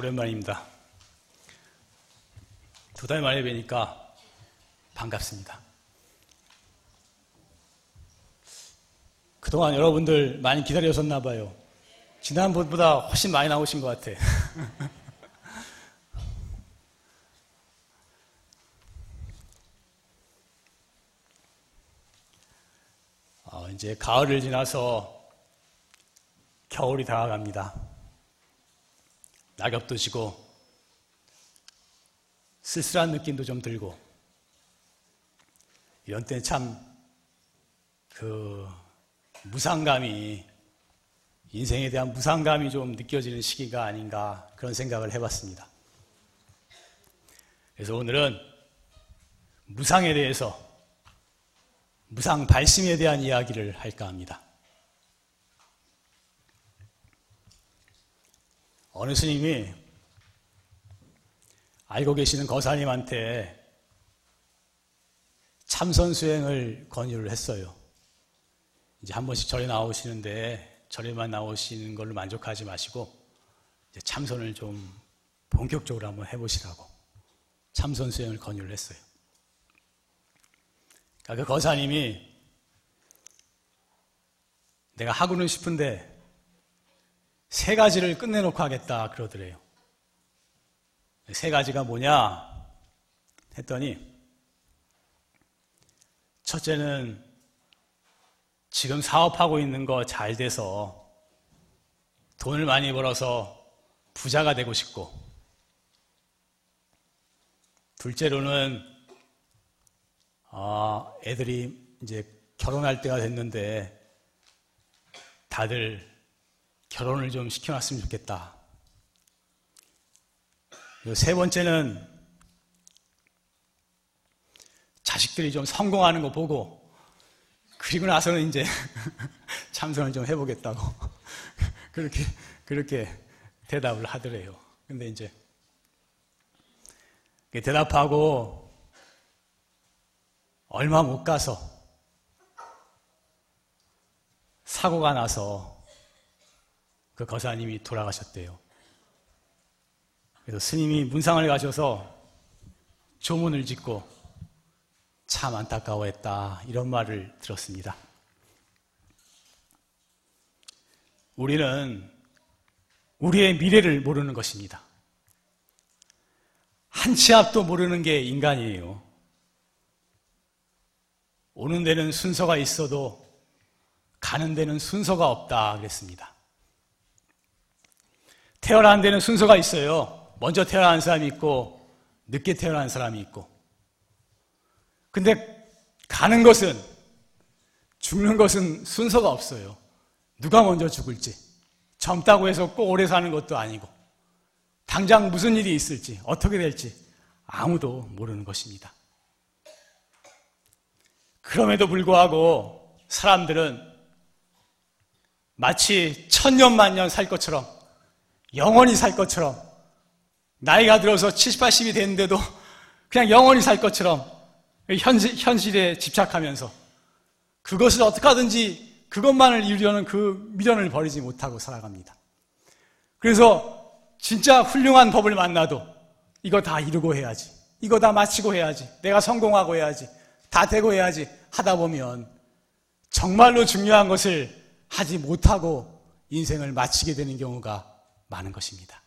오랜만입니다. 두 달 만에 뵈니까 반갑습니다. 그동안 여러분들 많이 기다려셨나 봐요. 지난번보다 훨씬 많이 나오신 것 같아. 어, 이제 가을을 지나서 겨울이 다가갑니다. 낙엽도 지고 쓸쓸한 느낌도 좀 들고 이런 때 참 그 무상감이 인생에 대한 무상감이 좀 느껴지는 시기가 아닌가 그런 생각을 해봤습니다. 그래서 오늘은 무상에 대해서 무상 발심에 대한 이야기를 할까 합니다. 어느 스님이 알고 계시는 거사님한테 참선 수행을 권유를 했어요. 이제 한 번씩 절에 나오시는데 절에만 나오시는 걸로 만족하지 마시고 참선을 좀 본격적으로 한번 해보시라고 참선 수행을 권유를 했어요. 그러니까 그 거사님이 내가 하고는 싶은데 세 가지를 끝내놓고 하겠다 그러더래요. 세 가지가 뭐냐 했더니 첫째는 지금 사업하고 있는 거 잘 돼서 돈을 많이 벌어서 부자가 되고 싶고 둘째로는 아, 애들이 이제 결혼할 때가 됐는데 다들 결혼을 좀 시켜놨으면 좋겠다. 세 번째는 자식들이 좀 성공하는 거 보고 그리고 나서는 이제 참선을 좀 해보겠다고 그렇게 그렇게 대답을 하더래요. 근데 이제 대답하고 얼마 못 가서 사고가 나서 그 거사님이 돌아가셨대요. 그래서 스님이 문상을 가셔서 조문을 짓고 참 안타까워했다 이런 말을 들었습니다. 우리는 우리의 미래를 모르는 것입니다. 한 치 앞도 모르는 게 인간이에요. 오는 데는 순서가 있어도 가는 데는 순서가 없다 그랬습니다. 태어난 데는 순서가 있어요. 먼저 태어난 사람이 있고 늦게 태어난 사람이 있고. 근데 가는 것은 죽는 것은 순서가 없어요. 누가 먼저 죽을지. 젊다고 해서 꼭 오래 사는 것도 아니고. 당장 무슨 일이 있을지, 어떻게 될지 아무도 모르는 것입니다. 그럼에도 불구하고 사람들은 마치 천년 만년 살 것처럼 영원히 살 것처럼 나이가 들어서 70, 80이 됐는데도 그냥 영원히 살 것처럼 현실, 현실에 집착하면서 그것을 어떻게 하든지 그것만을 이루려는 그 미련을 버리지 못하고 살아갑니다. 그래서 진짜 훌륭한 법을 만나도 이거 다 이루고 해야지. 이거 다 마치고 해야지. 내가 성공하고 해야지. 다 되고 해야지. 하다 보면 정말로 중요한 것을 하지 못하고 인생을 마치게 되는 경우가 많은 것입니다.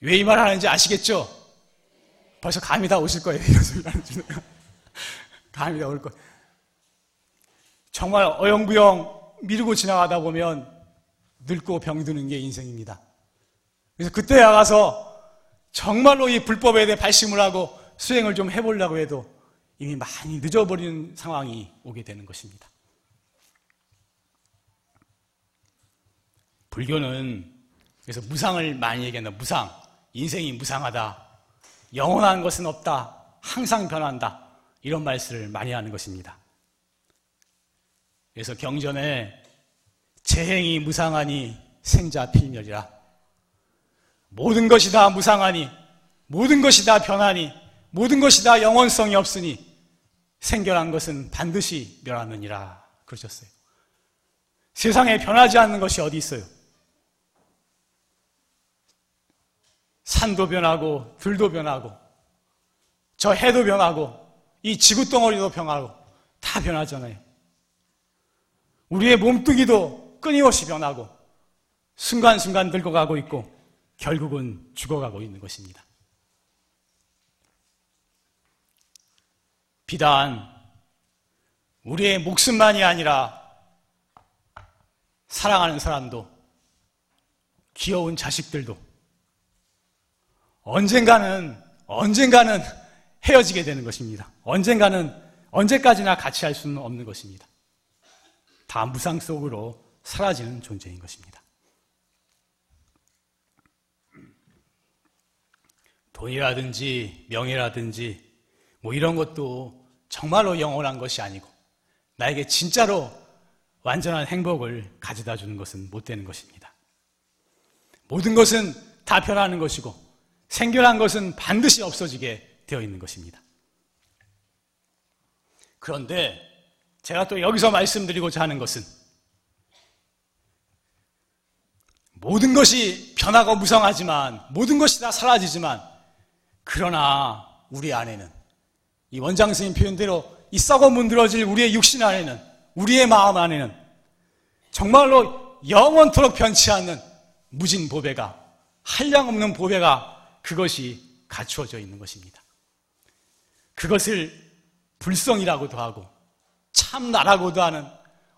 왜 이 말을 하는지 아시겠죠? 벌써 감이 다 오실 거예요. 이런 소리 하는 줄. 감이 다 올 거예요. 정말 어영부영 미루고 지나가다 보면 늙고 병드는 게 인생입니다. 그래서 그때 나가서 정말로 이 불법에 대해 발심을 하고 수행을 좀 해보려고 해도 이미 많이 늦어버리는 상황이 오게 되는 것입니다. 불교는 그래서 무상을 많이 얘기한다. 무상. 인생이 무상하다. 영원한 것은 없다. 항상 변한다. 이런 말씀을 많이 하는 것입니다. 그래서 경전에 재행이 무상하니 생자 필멸이라. 모든 것이 다 무상하니, 모든 것이 다 변하니, 모든 것이 다 영원성이 없으니 생겨난 것은 반드시 멸하느니라. 그러셨어요. 세상에 변하지 않는 것이 어디 있어요? 산도 변하고, 들도 변하고, 저 해도 변하고, 이 지구 덩어리도 변하고, 다 변하잖아요. 우리의 몸뚱이도 끊임없이 변하고, 순간순간 늙어가고 있고, 결국은 죽어가고 있는 것입니다. 비단 우리의 목숨만이 아니라 사랑하는 사람도 귀여운 자식들도 언젠가는 언젠가는 헤어지게 되는 것입니다. 언젠가는 언제까지나 같이 할 수는 없는 것입니다. 다 무상 속으로 사라지는 존재인 것입니다. 돈이라든지 명예라든지 뭐 이런 것도 정말로 영원한 것이 아니고 나에게 진짜로 완전한 행복을 가져다 주는 것은 못 되는 것입니다. 모든 것은 다 변하는 것이고 생겨난 것은 반드시 없어지게 되어 있는 것입니다. 그런데 제가 또 여기서 말씀드리고자 하는 것은 모든 것이 변하고 무성하지만 모든 것이 다 사라지지만 그러나 우리 안에는 이 원장 선생님 표현대로 이 썩어 문드러질 우리의 육신 안에는 우리의 마음 안에는 정말로 영원토록 변치 않는 무진 보배가 한량없는 보배가 그것이 갖추어져 있는 것입니다. 그것을 불성이라고도 하고 참나라고도 하는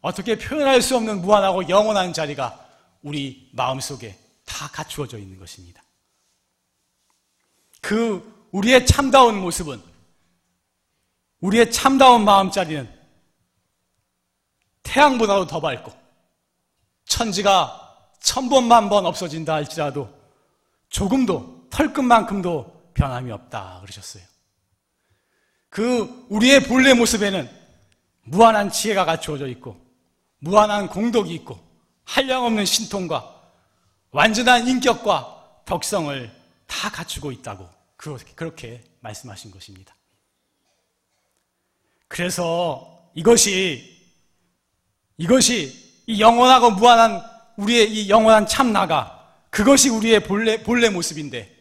어떻게 표현할 수 없는 무한하고 영원한 자리가 우리 마음 속에 다 갖추어져 있는 것입니다. 그 우리의 참다운 모습은 우리의 참다운 마음자리는 태양보다도 더 밝고 천지가 천번만 번 없어진다 할지라도 조금도 털끝만큼도 변함이 없다 그러셨어요. 그 우리의 본래 모습에는 무한한 지혜가 갖추어져 있고 무한한 공덕이 있고 한량없는 신통과 완전한 인격과 덕성을 다 갖추고 있다고 그렇게 말씀하신 것입니다. 그래서 이것이 이것이 이 영원하고 무한한 우리의 이 영원한 참나가 그것이 우리의 본래 본래 모습인데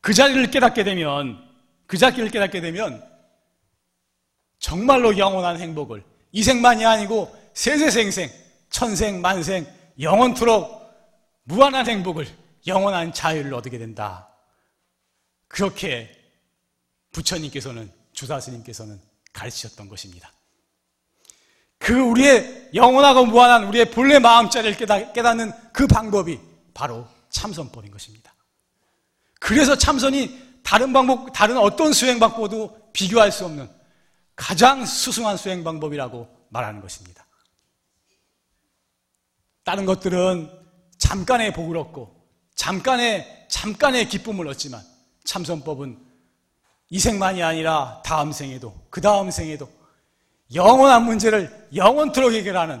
그 자리를 깨닫게 되면 그 자리를 깨닫게 되면 정말로 영원한 행복을 이 생만이 아니고 세세생생 천생 만생 영원토록 무한한 행복을 영원한 자유를 얻게 된다. 그렇게 부처님께서는 주사스님께서는 가르치셨던 것입니다. 그 우리의 영원하고 무한한 우리의 본래 마음자리를 깨닫는 그 방법이 바로 참선법인 것입니다. 그래서 참선이 다른 방법, 다른 어떤 수행 방법도 비교할 수 없는 가장 수승한 수행 방법이라고 말하는 것입니다. 다른 것들은 잠깐의 복을 얻고 잠깐의 잠깐의 기쁨을 얻지만 참선법은 이 생만이 아니라 다음 생에도 그 다음 생에도 영원한 문제를 영원토록 해결하는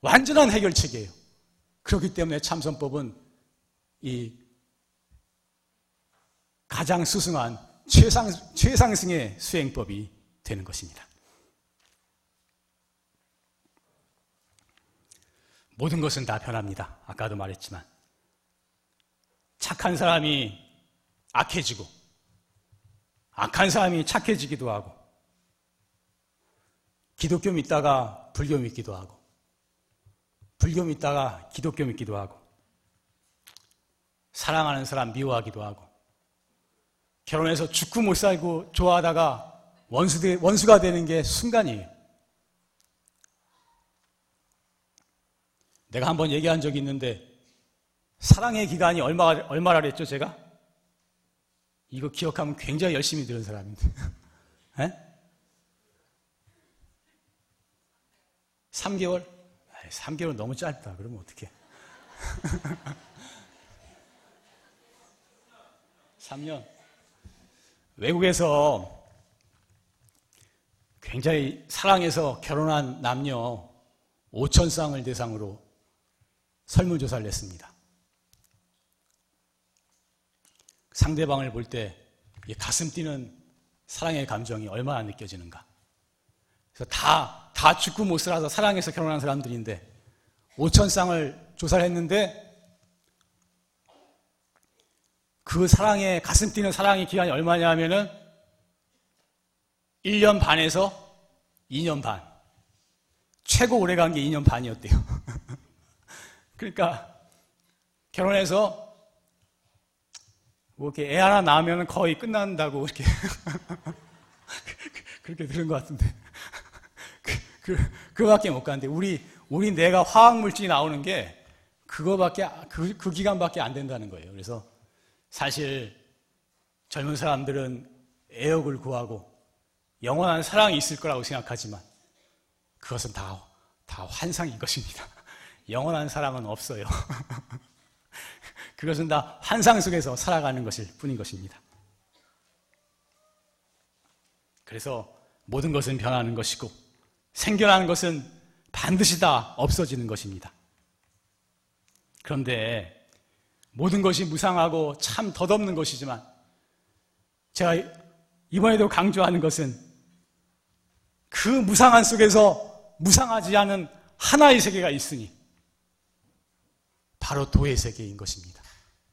완전한 해결책이에요. 그렇기 때문에 참선법은 이 가장 수승한 최상, 최상승의 수행법이 되는 것입니다. 모든 것은 다 변합니다. 아까도 말했지만. 착한 사람이 악해지고, 악한 사람이 착해지기도 하고, 기독교 믿다가 불교 믿기도 하고, 불교 믿다가 기독교 믿기도 하고, 사랑하는 사람 미워하기도 하고, 결혼해서 죽고 못 살고 좋아하다가 원수, 원수가 되는 게 순간이에요. 내가 한번 얘기한 적이 있는데, 사랑의 기간이 얼마, 얼마라 그랬죠, 제가? 이거 기억하면 굉장히 열심히 들은 사람인데. 에? 3개월? 3개월 너무 짧다. 그러면 어떡해. 3년. 외국에서 굉장히 사랑해서 결혼한 남녀 5천 쌍을 대상으로 설문조사를 했습니다. 상대방을 볼 때 가슴 뛰는 사랑의 감정이 얼마나 느껴지는가. 그래서 다, 다 죽고 못 살아서 사랑해서 결혼한 사람들인데 5천 쌍을 조사를 했는데 그 사랑의 가슴 뛰는 사랑의 기간이 얼마냐 하면은 1년 반에서 2년 반. 최고 오래 간 게 2년 반이었대요. 그러니까 결혼해서 뭐 이렇게 애 하나 낳으면 거의 끝난다고 이렇게 그렇게 들은 것 같은데 그, 그, 그거밖에 못 가는데 우리 우리 뇌가 화학 물질이 나오는 게 그거밖에 그, 그 기간밖에 안 된다는 거예요. 그래서 사실 젊은 사람들은 애역을 구하고 영원한 사랑이 있을 거라고 생각하지만 그것은 다, 다 환상인 것입니다. 영원한 사랑은 없어요. 그것은 다 환상 속에서 살아가는 것일 뿐인 것입니다. 그래서 모든 것은 변하는 것이고 생겨나는 것은 반드시 다 없어지는 것입니다. 그런데 모든 것이 무상하고 참 덧없는 것이지만 제가 이번에도 강조하는 것은 그 무상한 속에서 무상하지 않은 하나의 세계가 있으니 바로 도의 세계인 것입니다.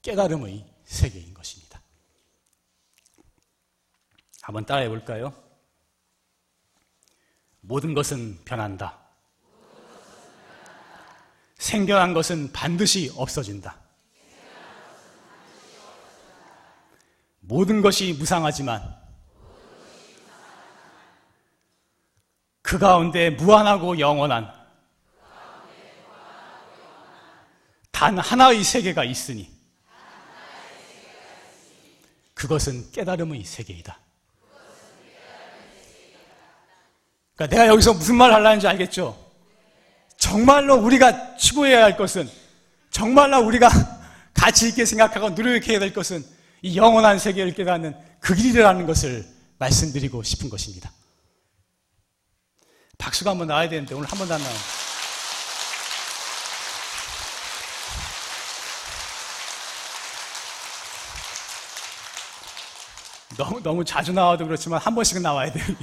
깨달음의 세계인 것입니다. 한번 따라해 볼까요? 모든 것은 변한다. 생겨난 것은 반드시 없어진다. 모든 것이 무상하지만 그 가운데 무한하고 영원한 단 하나의 세계가 있으니 그것은 깨달음의 세계이다. 그러니까 내가 여기서 무슨 말 하려는지 알겠죠? 정말로 우리가 추구해야 할 것은 정말로 우리가 가치 있게 생각하고 누려야 될 것은 이 영원한 세계를 깨닫는 그 길이라는 것을 말씀드리고 싶은 것입니다. 박수가 한번 나와야 되는데 오늘 한 번도 안 나와요. 너무, 너무 자주 나와도 그렇지만 한 번씩은 나와야 돼요.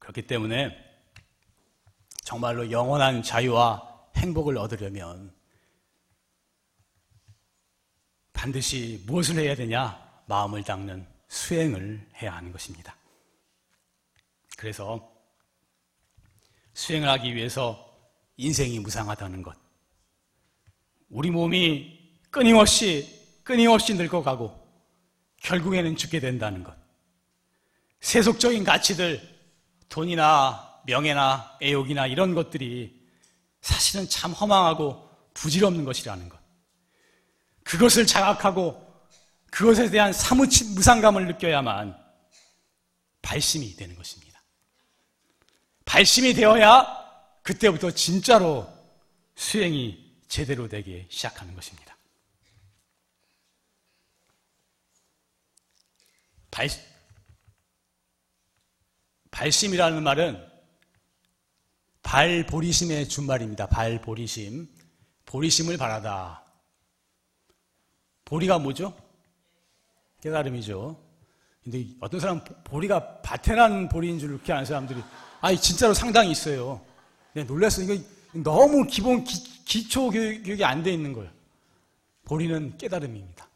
그렇기 때문에 정말로 영원한 자유와 행복을 얻으려면 반드시 무엇을 해야 되냐? 마음을 닦는 수행을 해야 하는 것입니다. 그래서 수행을 하기 위해서 인생이 무상하다는 것. 우리 몸이 끊임없이, 끊임없이 늙어가고 결국에는 죽게 된다는 것. 세속적인 가치들, 돈이나 명예나 애욕이나 이런 것들이 사실은 참 허망하고 부질없는 것이라는 것. 그것을 자각하고 그것에 대한 사무친 무상감을 느껴야만 발심이 되는 것입니다. 발심이 되어야 그때부터 진짜로 수행이 제대로 되기 시작하는 것입니다. 발, 발심이라는 말은 발보리심의 준말입니다. 발보리심. 보리심을 바라다. 보리가 뭐죠? 깨달음이죠. 근데 어떤 사람 보리가 밭에 난 보리인 줄 그렇게 아는 사람들이 아니 진짜로 상당히 있어요. 그냥 놀랐어. 이거 너무 기본 기, 초 교육이 안 돼 있는 거예요. 보리는 깨달음입니다.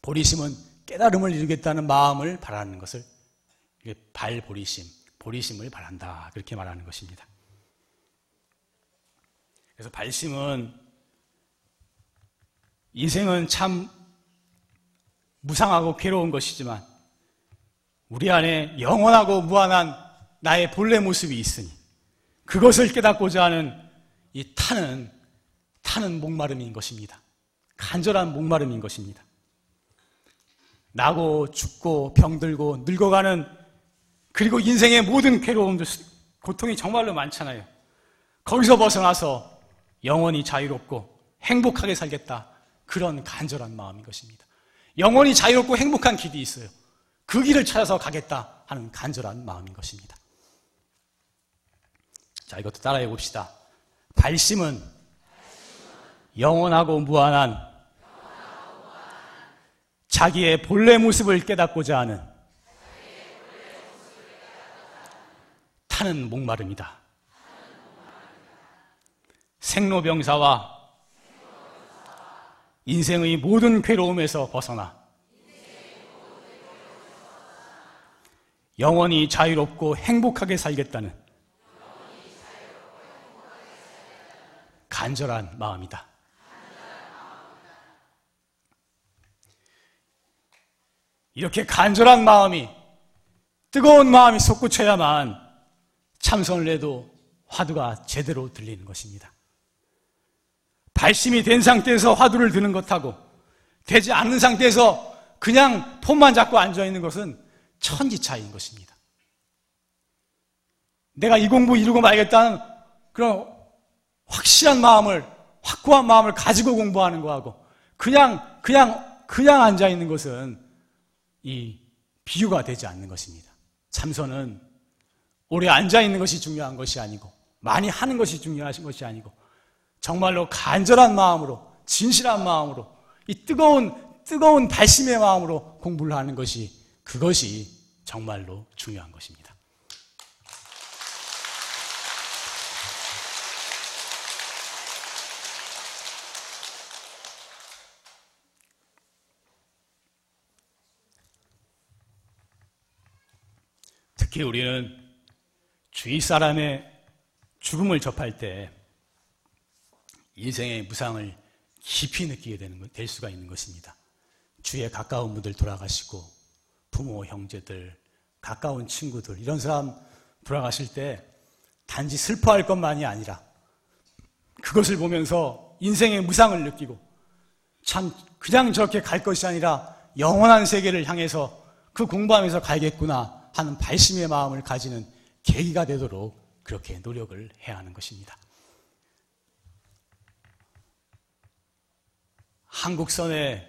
보리심은 깨달음을 이루겠다는 마음을 바라는 것을 발보리심, 보리심을 바란다. 그렇게 말하는 것입니다. 그래서 발심은 인생은 참 무상하고 괴로운 것이지만 우리 안에 영원하고 무한한 나의 본래 모습이 있으니 그것을 깨닫고자 하는 이 타는 타는 목마름인 것입니다. 간절한 목마름인 것입니다. 나고 죽고 병들고 늙어가는 그리고 인생의 모든 괴로움들 고통이 정말로 많잖아요. 거기서 벗어나서 영원히 자유롭고 행복하게 살겠다. 그런 간절한 마음인 것입니다. 영원히 자유롭고 행복한 길이 있어요. 그 길을 찾아서 가겠다 하는 간절한 마음인 것입니다. 자, 이것도 따라해 봅시다. 발심은 영원하고 무한한 자기의 본래 모습을 깨닫고자 하는 사는 목마름이다. 생로병사와 인생의 모든 괴로움에서 벗어나 영원히 자유롭고 행복하게 살겠다는 간절한 마음이다. 이렇게 간절한 마음이 뜨거운 마음이 솟구쳐야만 참선을 해도 화두가 제대로 들리는 것입니다. 발심이 된 상태에서 화두를 드는 것하고 되지 않는 상태에서 그냥 폰만 잡고 앉아 있는 것은 천지 차이인 것입니다. 내가 이 공부 이루고 말겠다는 그런 확실한 마음을, 확고한 마음을 가지고 공부하는 거하고 그냥, 그냥, 그냥 앉아 있는 것은 이 비유가 되지 않는 것입니다. 참선은 오래 앉아 있는 것이 중요한 것이 아니고 많이 하는 것이 중요한 것이 아니고 정말로 간절한 마음으로 진실한 마음으로 이 뜨거운 뜨거운 발심의 마음으로 공부를 하는 것이 그것이 정말로 중요한 것입니다. 특히 우리는 주위 사람의 죽음을 접할 때 인생의 무상을 깊이 느끼게 되는 것, 될 수가 있는 것입니다. 주위에 가까운 분들 돌아가시고 부모, 형제들, 가까운 친구들 이런 사람 돌아가실 때 단지 슬퍼할 것만이 아니라 그것을 보면서 인생의 무상을 느끼고 참 그냥 저렇게 갈 것이 아니라 영원한 세계를 향해서 그 공부하면서 가야겠구나 하는 발심의 마음을 가지는 계기가 되도록 그렇게 노력을 해야 하는 것입니다. 한국선의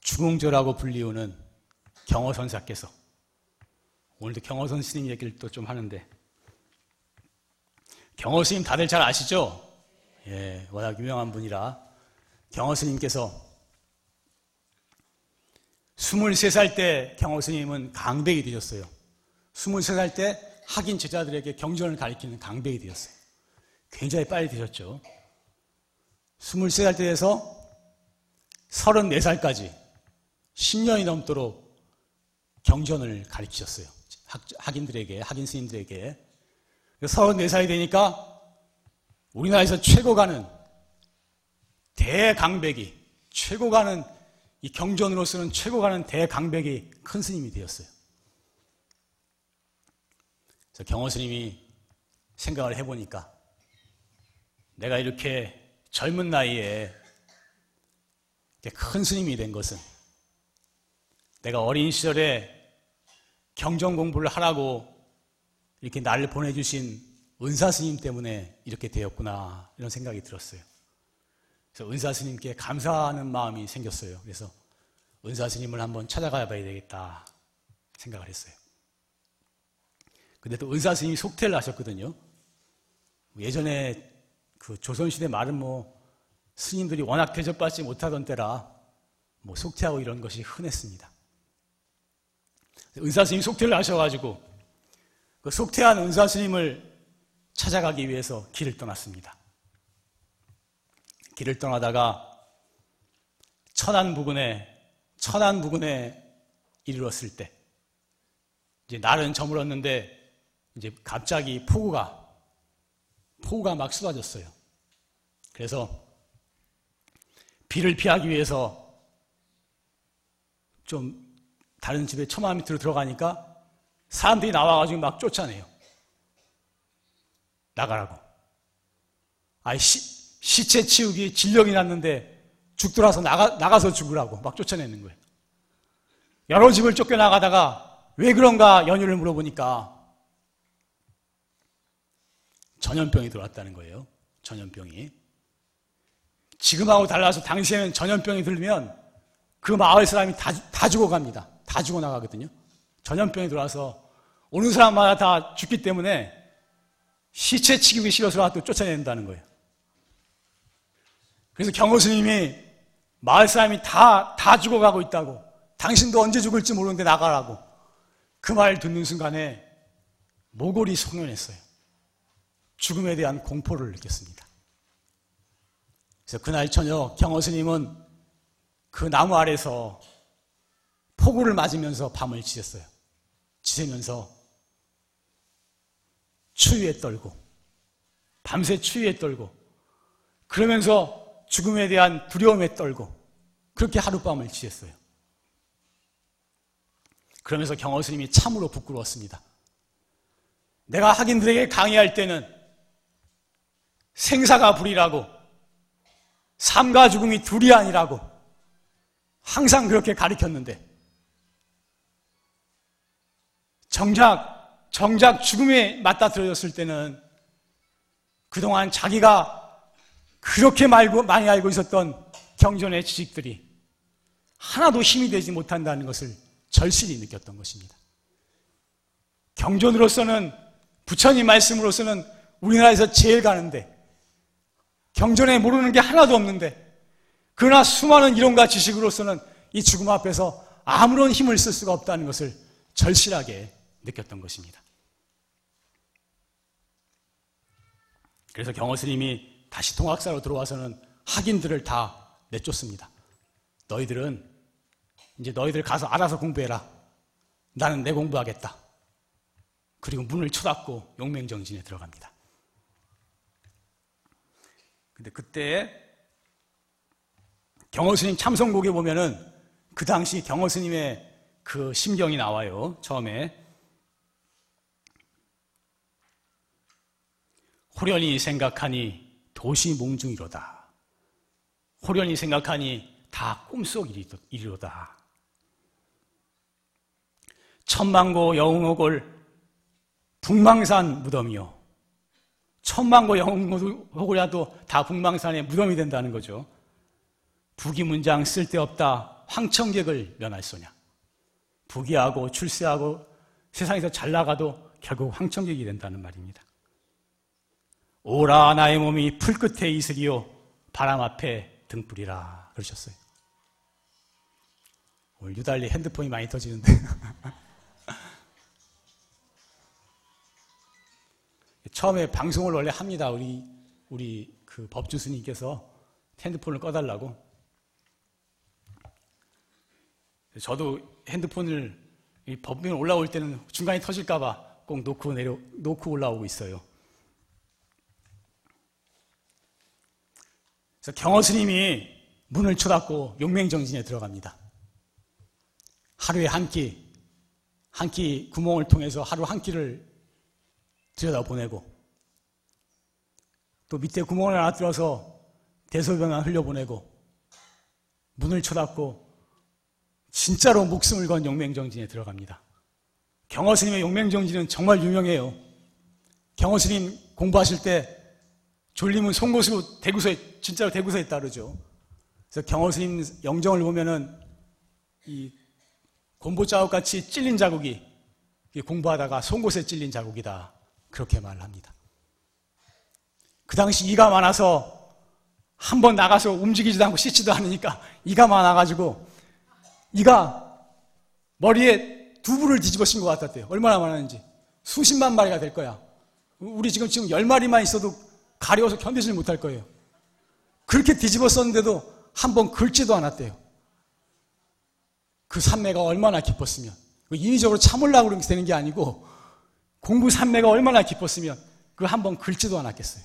중흥조라고 불리우는 경어선사께서 오늘도 경어선 스님 얘기를 또 좀 하는데 경어 스님 다들 잘 아시죠? 예, 워낙 유명한 분이라 경어 스님께서 23살 때 경어 스님은 강백이 되셨어요. 23살 때 학인 제자들에게 경전을 가리키는 강백이 되었어요. 굉장히 빨리 되셨죠. 23살 때 돼서 34살까지 10년이 넘도록 경전을 가르치셨어요. 학 인들에게, 학인 스님들에게. 34살이 되니까 우리나라에서 최고 가는 대강백이, 최고 가는 이 경전으로서는 최고 가는 대강백이 큰 스님이 되었어요. 그래서 경호 스님이 생각을 해보니까 내가 이렇게 젊은 나이에 큰 스님이 된 것은 내가 어린 시절에 경전 공부를 하라고 이렇게 나를 보내주신 은사 스님 때문에 이렇게 되었구나 이런 생각이 들었어요. 그래서 은사 스님께 감사하는 마음이 생겼어요. 그래서 은사 스님을 한번 찾아가 봐야 되겠다 생각을 했어요. 근데 또 은사 스님이 속퇴를 하셨거든요. 예전에 그 조선시대 말은 뭐 스님들이 워낙 대접받지 못하던 때라 뭐 속퇴하고 이런 것이 흔했습니다. 은사 스님이 속퇴를 하셔가지고 그 속퇴한 은사 스님을 찾아가기 위해서 길을 떠났습니다. 길을 떠나다가 천안 부근에 천안 부근에 이르렀을 때 이제 날은 저물었는데 이제 갑자기 폭우가 폭우가 막 쏟아졌어요. 그래서 비를 피하기 위해서 좀 다른 집에 처마 밑으로 들어가니까 사람들이 나와가지고 막 쫓아내요. 나가라고. 아이, 시, 시체 치우기 진력이 났는데 죽더라서 나가, 나가서 죽으라고 막 쫓아내는 거예요. 여러 집을 쫓겨나가다가 왜 그런가 연유를 물어보니까 전염병이 들어왔다는 거예요. 전염병이. 지금하고 달라서 당시에는 전염병이 들면 그 마을 사람이 다, 다 죽어갑니다. 다 죽어나가거든요. 전염병이 들어와서 오는 사람마다 다 죽기 때문에 시체 치기 싫어서 또 쫓아낸다는 거예요. 그래서 경호 스님이 마을 사람이 다, 다 죽어가고 있다고 당신도 언제 죽을지 모르는데 나가라고 그 말 듣는 순간에 모골이 송연했어요. 죽음에 대한 공포를 느꼈습니다. 그래서 그날 저녁 경호 스님은 그 나무 아래서 폭우를 맞으면서 밤을 지냈어요. 지새면서 추위에 떨고 밤새 추위에 떨고 그러면서 죽음에 대한 두려움에 떨고 그렇게 하룻밤을 지냈어요. 그러면서 경호 스님이 참으로 부끄러웠습니다. 내가 학인들에게 강의할 때는 생사가 불이라고 삶과 죽음이 둘이 아니라고 항상 그렇게 가르쳤는데 정작 정작 죽음에 맞닥뜨려졌을 때는 그동안 자기가 그렇게 말고 많이 알고 있었던 경전의 지식들이 하나도 힘이 되지 못한다는 것을 절실히 느꼈던 것입니다. 경전으로서는 부처님 말씀으로서는 우리나라에서 제일 가는데 경전에 모르는 게 하나도 없는데 그러나 수많은 이론과 지식으로서는 이 죽음 앞에서 아무런 힘을 쓸 수가 없다는 것을 절실하게 느꼈던 것입니다. 그래서 경호 스님이 다시 통학사로 들어와서는 학인들을 다 내쫓습니다. 너희들은 이제 너희들 가서 알아서 공부해라. 나는 내 공부하겠다. 그리고 문을 쳐닫고 용맹정진에 들어갑니다. 근데 그때 경호 스님 참선곡에 보면은 그 당시 경호 스님의 그 심경이 나와요. 처음에. 호련히 생각하니 도시 몽중이로다. 호련히 생각하니 다 꿈속이로다. 천만고 영웅옥을 북망산 무덤이요. 천만고 영웅옥이라도 다 북망산의 무덤이 된다는 거죠. 부기문장 쓸데없다 황청객을 면할소냐. 부기하고 출세하고 세상에서 잘 나가도 결국 황청객이 된다는 말입니다. 오라 나의 몸이 풀 끝에 이슬이요 바람 앞에 등불이라 그러셨어요. 오늘 유달리 핸드폰이 많이 터지는데 처음에 방송을 원래 합니다. 우리 우리 그 법주 스님께서 핸드폰을 꺼달라고. 저도 핸드폰을 법면 올라올 때는 중간에 터질까봐 꼭 놓고 내려 놓고 올라오고 있어요. 그래서 경호 스님이 문을 쳐닫고 용맹정진에 들어갑니다. 하루에 한 끼, 한 끼 구멍을 통해서 하루 한 끼를 들여다 보내고 또 밑에 구멍을 하나 뚫어서 대소변을 흘려보내고 문을 쳐닫고 진짜로 목숨을 건 용맹정진에 들어갑니다. 경허스님의 용맹정진은 정말 유명해요. 경허스님 공부하실 때 졸리면 송곳으로 대구서에 진짜로 대구서에 따르죠. 그래서 경허스님 영정을 보면은 이 곰보 자국 같이 찔린 자국이 공부하다가 송곳에 찔린 자국이다. 그렇게 말을 합니다. 그 당시 이가 많아서 한 번 나가서 움직이지도 않고 씻지도 않으니까 이가 많아가지고 이가 머리에 두부를 뒤집어 쓴 것 같았대요. 얼마나 많았는지. 수십만 마리가 될 거야. 우리 지금 지금 열 마리만 있어도 가려워서 견디지 못할 거예요. 그렇게 뒤집어 썼는데도 한 번 긁지도 않았대요. 그 산매가 얼마나 기뻤으면. 인위적으로 참으려고 그렇게 되는 게 아니고 공부 산매가 얼마나 기뻤으면 그 한 번 긁지도 않았겠어요.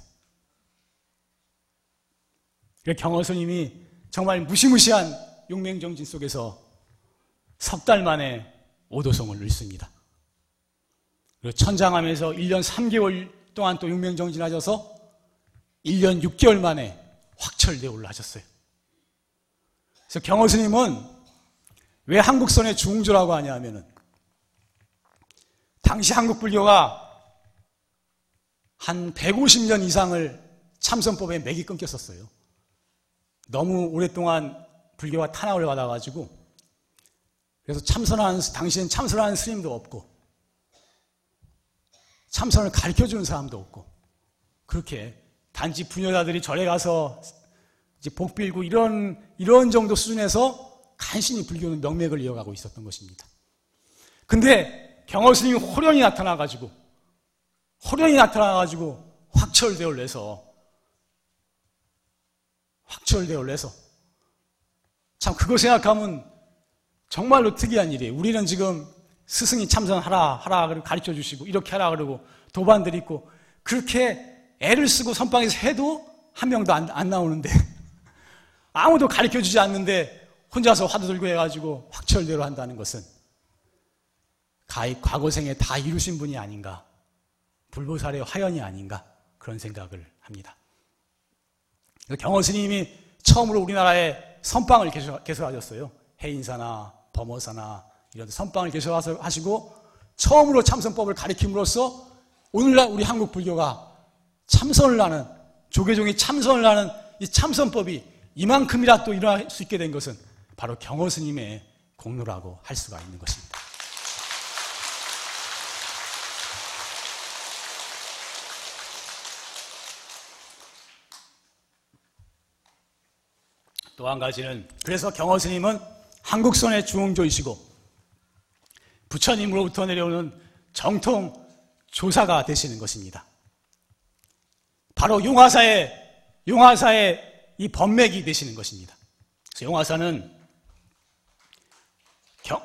경허스님이 정말 무시무시한 용맹정진 속에서 석 달 만에 오도성을 읽습니다. 그리고 천장하면서 1년 3개월 동안 또 용맹정진하셔서 1년 6개월 만에 확철대오를 하셨어요. 그래서 경허스님은 왜 한국선의 중조라고 하냐 하면은 당시 한국 불교가 한 150년 이상을 참선법에 맥이 끊겼었어요. 너무 오랫동안 불교가 탄압을 받아가지고 그래서 참선하는 당시엔 참선하는 스님도 없고 참선을 가르쳐 주는 사람도 없고 그렇게 단지 부녀자들이 절에 가서 이제 복 빌고 이런 이런 정도 수준에서 간신히 불교는 명맥을 이어가고 있었던 것입니다. 근데 경허 스님이 호련히 나타나가지고 호련히 나타나가지고 확철대오를 해서 확철대오를 해서 참 그거 생각하면 정말로 특이한 일이에요. 우리는 지금 스승이 참선하라 하라 가르쳐 주시고 이렇게 하라 그러고 도반들 있고 그렇게 애를 쓰고 선방에서 해도 한 명도 안, 안 나오는데 아무도 가르쳐 주지 않는데 혼자서 화두 들고 해가지고 확철대로 한다는 것은 과거 생에 다 이루신 분이 아닌가 불보살의 화연이 아닌가 그런 생각을 합니다. 경호 스님이 처음으로 우리나라에 선방을 개설하셨어요. 해인사나 범어사나 이런 선방을 개설하시고 처음으로 참선법을 가리킴으로써 오늘날 우리 한국 불교가 참선을 하는 조계종이 참선을 하는 이 참선법이 이만큼이라 또 일어날 수 있게 된 것은 바로 경호 스님의 공로라고 할 수가 있는 것입니다. 또 한 가지는 그래서 경호 스님은 한국선의 중흥조이시고 부처님으로부터 내려오는 정통 조사가 되시는 것입니다. 바로 용화사의 용화사의 이 법맥이 되시는 것입니다. 그래서 용화사는 경,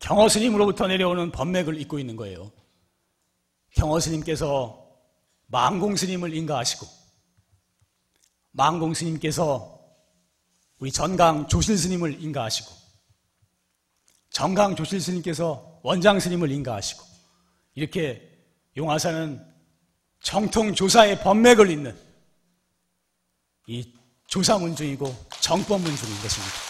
경허 스님으로부터 내려오는 법맥을 잇고 있는 거예요. 경허 스님께서 망공 스님을 인가하시고 망공 스님께서 우리 전강 조실 스님을 인가하시고 정강 조실 스님께서 원장 스님을 인가하시고 이렇게 용화사는 정통 조사의 법맥을 잇는 이 조사문 중이고 정법문 중인 것입니다.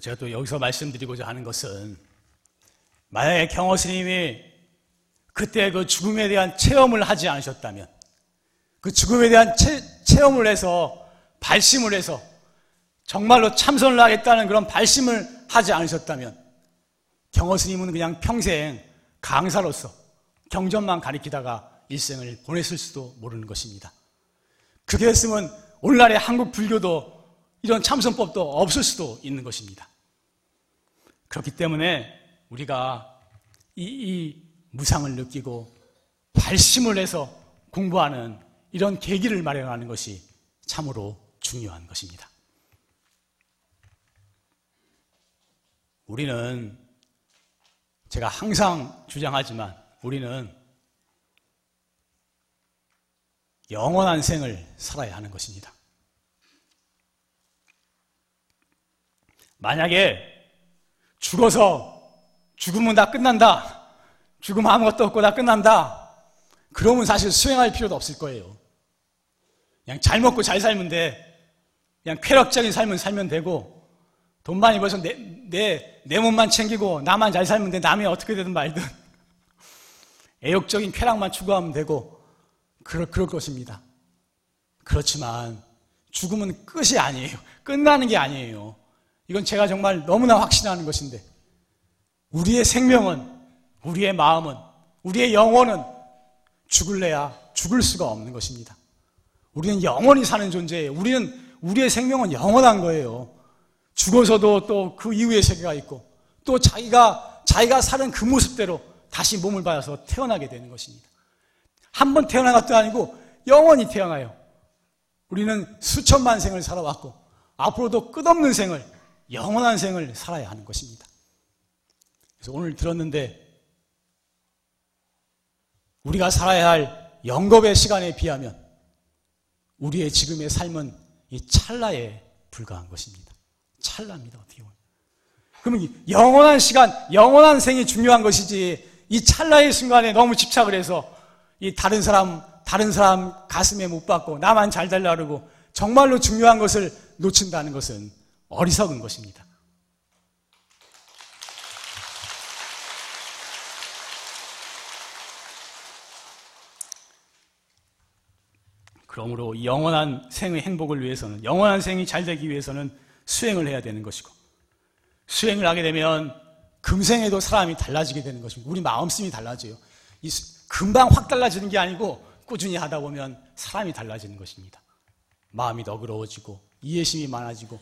제가 또 여기서 말씀드리고자 하는 것은 만약에 경호 스님이 그때 그 죽음에 대한 체험을 하지 않으셨다면 그 죽음에 대한 체, 체험을 해서 발심을 해서 정말로 참선을 하겠다는 그런 발심을 하지 않으셨다면 경호 스님은 그냥 평생 강사로서 경전만 가리키다가 일생을 보냈을 수도 모르는 것입니다. 그게 했으면 오늘날의 한국 불교도 이런 참선법도 없을 수도 있는 것입니다. 그렇기 때문에 우리가 이, 이 무상을 느끼고 발심을 해서 공부하는 이런 계기를 마련하는 것이 참으로 중요한 것입니다. 우리는 제가 항상 주장하지만 우리는 영원한 생을 살아야 하는 것입니다. 만약에 죽어서 죽으면 다 끝난다. 죽으면 아무것도 없고 다 끝난다. 그러면 사실 수행할 필요도 없을 거예요. 그냥 잘 먹고 잘 살면 돼. 그냥 쾌락적인 삶을 살면 되고, 돈 많이 벌어서 내, 내, 내 몸만 챙기고, 나만 잘 살면 돼. 남이 어떻게 되든 말든. 애욕적인 쾌락만 추구하면 되고, 그럴, 그럴 것입니다. 그렇지만, 죽음은 끝이 아니에요. 끝나는 게 아니에요. 이건 제가 정말 너무나 확신하는 것인데 우리의 생명은 우리의 마음은 우리의 영혼은 죽을래야 죽을 수가 없는 것입니다. 우리는 영원히 사는 존재예요. 우리는 우리의 생명은 영원한 거예요. 죽어서도 또 그 이후의 세계가 있고 또 자기가 자기가 사는 그 모습대로 다시 몸을 받아서 태어나게 되는 것입니다. 한 번 태어난 것도 아니고 영원히 태어나요. 우리는 수천만 생을 살아왔고 앞으로도 끝없는 생을 영원한 생을 살아야 하는 것입니다. 그래서 오늘 들었는데 우리가 살아야 할 영겁의 시간에 비하면 우리의 지금의 삶은 이 찰나에 불과한 것입니다. 찰나입니다. 어떻게 보면. 그러면 영원한 시간, 영원한 생이 중요한 것이지 이 찰나의 순간에 너무 집착을 해서 이 다른 사람, 다른 사람 가슴에 못 박고 나만 잘 달라 그러고 정말로 중요한 것을 놓친다는 것은 어리석은 것입니다. 그러므로 영원한 생의 행복을 위해서는 영원한 생이 잘 되기 위해서는 수행을 해야 되는 것이고 수행을 하게 되면 금생에도 사람이 달라지게 되는 것입니다. 우리 마음씀이 달라져요. 금방 확 달라지는 게 아니고 꾸준히 하다 보면 사람이 달라지는 것입니다. 마음이 너그러워지고 이해심이 많아지고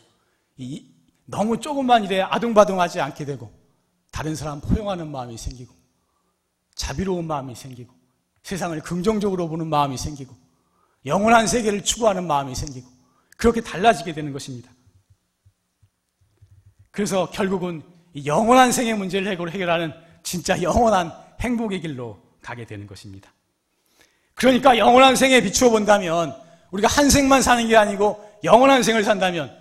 이, 너무 조금만 일에 아둥바둥하지 않게 되고 다른 사람 포용하는 마음이 생기고 자비로운 마음이 생기고 세상을 긍정적으로 보는 마음이 생기고 영원한 세계를 추구하는 마음이 생기고 그렇게 달라지게 되는 것입니다. 그래서 결국은 영원한 생의 문제를 해결하는 진짜 영원한 행복의 길로 가게 되는 것입니다. 그러니까 영원한 생에 비추어 본다면 우리가 한 생만 사는 게 아니고 영원한 생을 산다면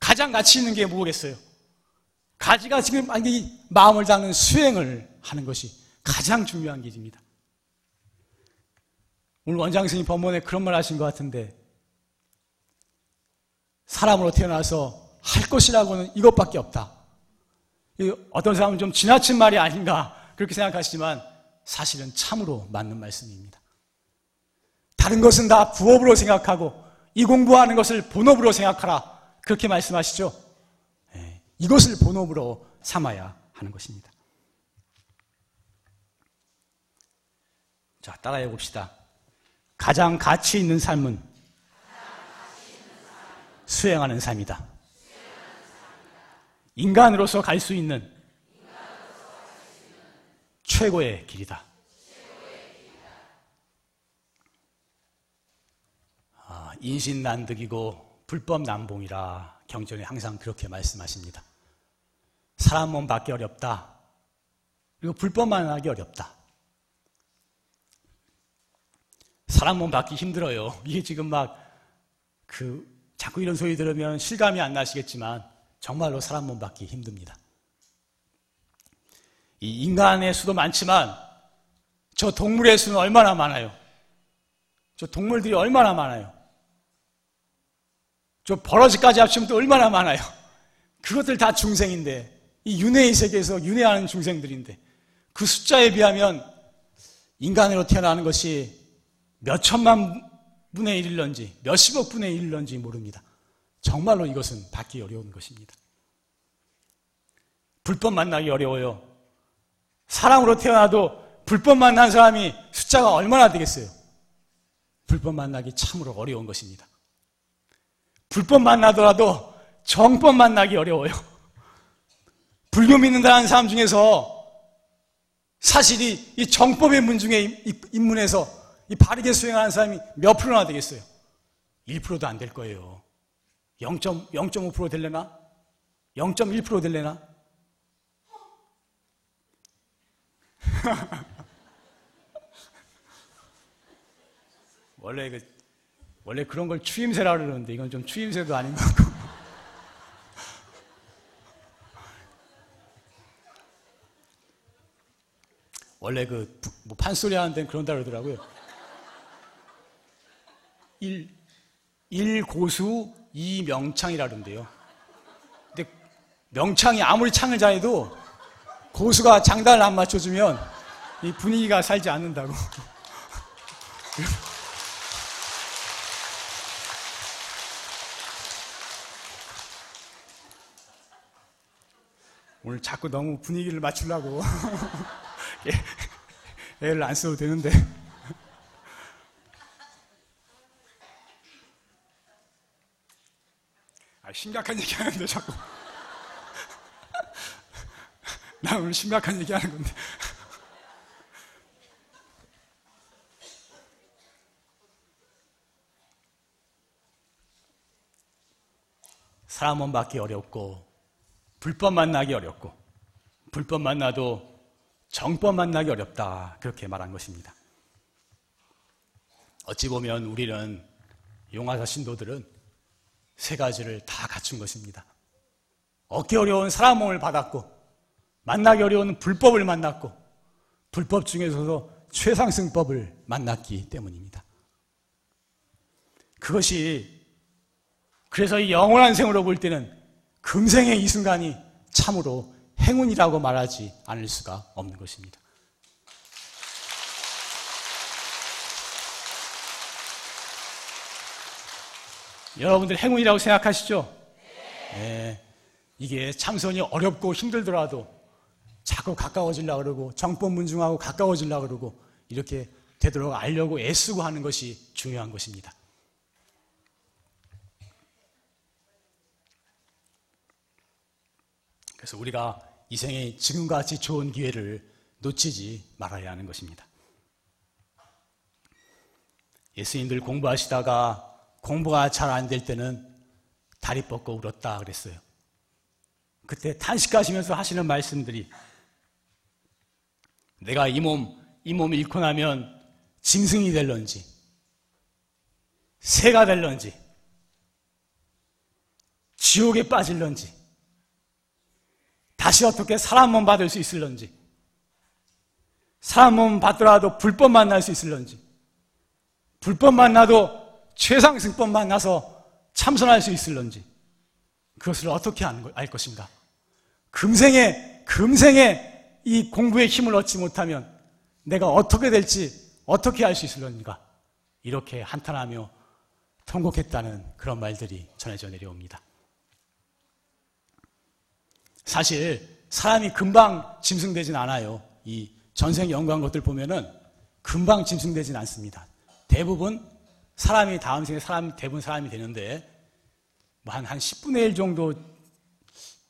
가장 가치 있는 게 뭐겠어요? 가지가 지금 이 마음을 닦는 수행을 하는 것이 가장 중요한 길입니다. 오늘 원장 선생님 법문에 그런 말 하신 것 같은데 사람으로 태어나서 할 것이라고는 이것밖에 없다. 어떤 사람은 좀 지나친 말이 아닌가 그렇게 생각하시지만 사실은 참으로 맞는 말씀입니다. 다른 것은 다 부업으로 생각하고 이 공부하는 것을 본업으로 생각하라. 그렇게 말씀하시죠. 네, 이것을 본업으로 삼아야 하는 것입니다. 자, 따라해 봅시다. 가장 가치 있는 삶은 수행하는 삶이다. 인간으로서 갈 수 있는 최고의 길이다. 아, 인신난득이고 불법 난봉이라 경전에 항상 그렇게 말씀하십니다. 사람 몸 받기 어렵다. 그리고 불법만 하기 어렵다. 사람 몸 받기 힘들어요. 이게 지금 막 그 자꾸 이런 소리 들으면 실감이 안 나시겠지만 정말로 사람 몸 받기 힘듭니다. 이 인간의 수도 많지만 저 동물의 수는 얼마나 많아요? 저 동물들이 얼마나 많아요? 저 버러지까지 합치면 또 얼마나 많아요? 그것들 다 중생인데 이 윤회의 세계에서 윤회하는 중생들인데 그 숫자에 비하면 인간으로 태어나는 것이 몇 천만 분의 일일런지 몇십억 분의 일일런지 모릅니다. 정말로 이것은 받기 어려운 것입니다. 불법 만나기 어려워요. 사랑으로 태어나도 불법 만난 사람이 숫자가 얼마나 되겠어요? 불법 만나기 참으로 어려운 것입니다. 불법 만나더라도 정법 만나기 어려워요. 불교 믿는다는 사람 중에서 사실이 이 정법의 문 중에 입문해서 이 바르게 수행하는 사람이 몇 프로나 되겠어요? 1%도 안 될 거예요. 0.5% 될래나? 0.1% 될래나? 원래 그 원래 그런 걸 추임새라 그러는데 이건 좀 추임새도 아닌 것 같고. 원래 그 뭐 판소리 하는 데는 그런다 그러더라고요. 일, 일고수 이명창이라 그러는데요. 근데 명창이 아무리 창을 잘해도 고수가 장단을 안 맞춰주면 이 분위기가 살지 않는다고. 오늘 자꾸 너무 분위기를 맞추려고 애를 안 써도 되는데. 심각한 얘기 하는데 자꾸. 나 오늘 심각한 얘기 하는 건데. 사람은 받기 어렵고, 불법 만나기 어렵고, 불법 만나도 정법 만나기 어렵다. 그렇게 말한 것입니다. 어찌 보면 우리는 용화사 신도들은 세 가지를 다 갖춘 것입니다. 얻기 어려운 사람 몸을 받았고, 만나기 어려운 불법을 만났고 불법 중에서도 최상승법을 만났기 때문입니다. 그것이 그래서 이 영원한 생으로 볼 때는 금생의 이 순간이 참으로 행운이라고 말하지 않을 수가 없는 것입니다. 여러분들 행운이라고 생각하시죠? 네. 이게 참선이 어렵고 힘들더라도 자꾸 가까워지려고 그러고 정법 문중하고 가까워지려고 그러고 이렇게 되도록 알려고 애쓰고 하는 것이 중요한 것입니다. 그래서 우리가 이 생에 지금과 같이 좋은 기회를 놓치지 말아야 하는 것입니다. 예수님들 공부하시다가 공부가 잘 안 될 때는 다리 뻗고 울었다 그랬어요. 그때 탄식하시면서 하시는 말씀들이 내가 이 몸, 이 몸 잃고 나면 짐승이 될런지, 새가 될런지, 지옥에 빠질런지, 다시 어떻게 사람 몸 받을 수 있을런지, 사람 몸 받더라도 불법 만날 수 있을런지, 불법 만나도 최상 승법 만나서 참선할 수 있을런지, 그것을 어떻게 알 것인가? 금생에, 금생에 이 공부의 힘을 얻지 못하면 내가 어떻게 될지 어떻게 할수 있을런가? 이렇게 한탄하며 통곡했다는 그런 말들이 전해져 내려옵니다. 사실 사람이 금방 짐승되진 않아요. 이 전생 연구한 것들 보면은 금방 짐승되진 않습니다. 대부분 사람이 다음 생에 사람 대부분 사람이 되는데 뭐 한, 한 10분의 1 정도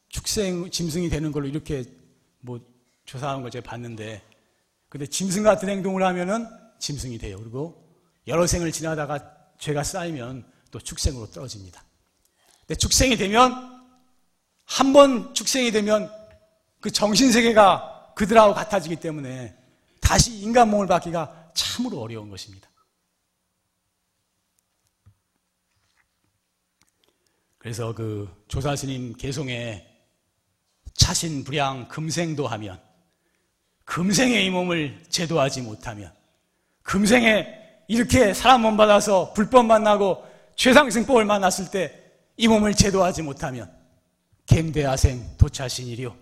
축생 짐승이 되는 걸로 이렇게 뭐 조사하는 걸 제가 봤는데 근데 짐승 같은 행동을 하면은 짐승이 돼요. 그리고 여러 생을 지나다가 죄가 쌓이면 또 축생으로 떨어집니다. 근데 축생이 되면 한 번 축생이 되면 그 정신세계가 그들하고 같아지기 때문에 다시 인간 몸을 받기가 참으로 어려운 것입니다. 그래서 그 조사 스님 개송에 차신 불량 금생도 하면 금생의 이 몸을 제도하지 못하면 금생에 이렇게 사람 몸 받아서 불법 만나고 최상승법을 만났을 때 이 몸을 제도하지 못하면 갱대하생 도차신 일이요.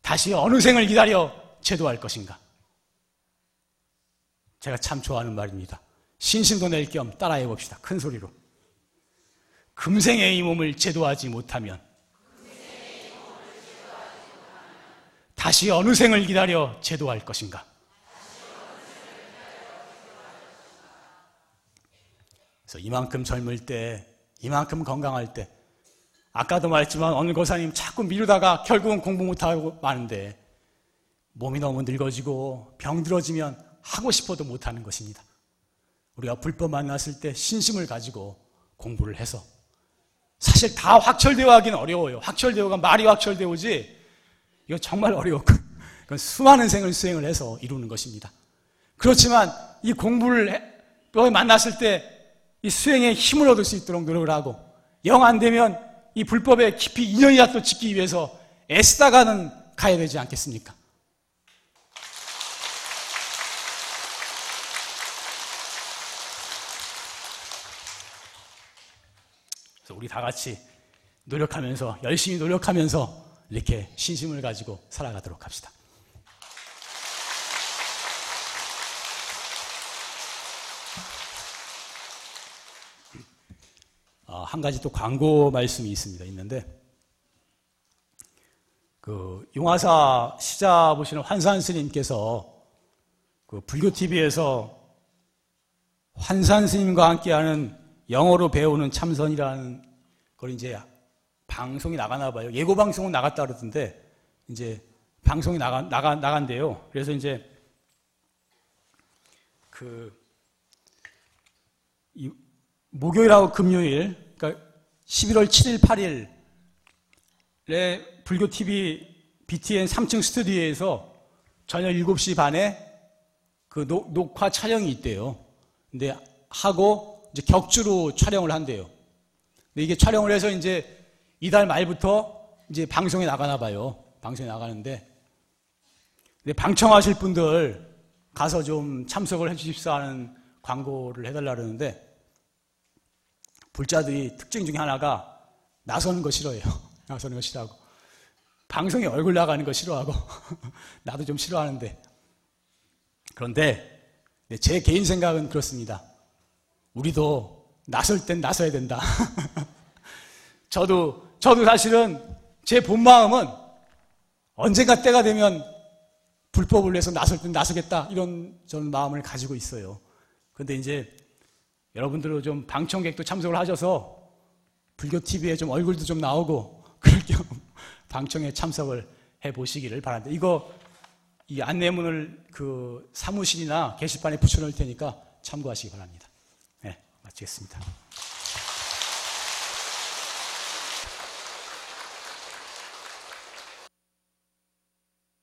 다시 어느 생을 기다려 제도할 것인가? 제가 참 좋아하는 말입니다. 신심도 낼 겸 따라해 봅시다. 큰 소리로 금생의 이 몸을 제도하지 못하면 다시 어느 생을 기다려 제도할 것인가? 그래서 이만큼 젊을 때, 이만큼 건강할 때, 아까도 말했지만 어느 고사님 자꾸 미루다가 결국은 공부 못하고 마는데 몸이 너무 늙어지고 병들어지면 하고 싶어도 못하는 것입니다. 우리가 불법 만났을 때 신심을 가지고 공부를 해서 사실 다 확철되어 하기는 어려워요. 확철되어가 말이 확철되어지 이거 정말 어려웠고 그건 수많은 생을 수행을 해서 이루는 것입니다. 그렇지만 이 공부를 해, 만났을 때 이 수행에 힘을 얻을 수 있도록 노력을 하고 영 안 되면 이 불법에 깊이 인연이라도 짓기 위해서 애쓰다가는 가야 되지 않겠습니까? 그래서 우리 다 같이 노력하면서 열심히 노력하면서 이렇게 신심을 가지고 살아가도록 합시다. 아, 한 가지 또 광고 말씀이 있습니다. 있는데 그 용화사 시자 보시는 환산 스님께서 그 불교 TV에서 환산 스님과 함께하는 영어로 배우는 참선이라는 걸 이제 방송이 나가나 봐요. 예고 방송은 나갔다 그러던데 이제 방송이 나가 나가 나간대요. 그래서 이제 그 목요일하고 금요일 그러니까 11월 7일 8일에 불교 TV BTN 3층 스튜디오에서 저녁 7시 반에 그 녹, 녹화 촬영이 있대요. 근데 하고 이제 격주로 촬영을 한대요. 근데 이게 촬영을 해서 이제 이달 말부터 이제 방송에 나가나 봐요. 방송에 나가는데. 근데 방청하실 분들 가서 좀 참석을 해 주십사 하는 광고를 해달라 그러는데 불자들이 특징 중에 하나가 나서는 거 싫어해요. 나서는 거 싫어하고. 방송에 얼굴 나가는 거 싫어하고. 나도 좀 싫어하는데. 그런데 제 개인 생각은 그렇습니다. 우리도 나설 땐 나서야 된다. 저도 저도 사실은 제 본 마음은 언젠가 때가 되면 불법을 위해서 나설 때 나서겠다 이런 저는 마음을 가지고 있어요. 그런데 이제 여러분들도 좀 방청객도 참석을 하셔서 불교 TV에 좀 얼굴도 좀 나오고 그럴 겸 방청에 참석을 해 보시기를 바랍니다. 이거 이 안내문을 그 사무실이나 게시판에 붙여 놓을 테니까 참고하시기 바랍니다. 네, 마치겠습니다.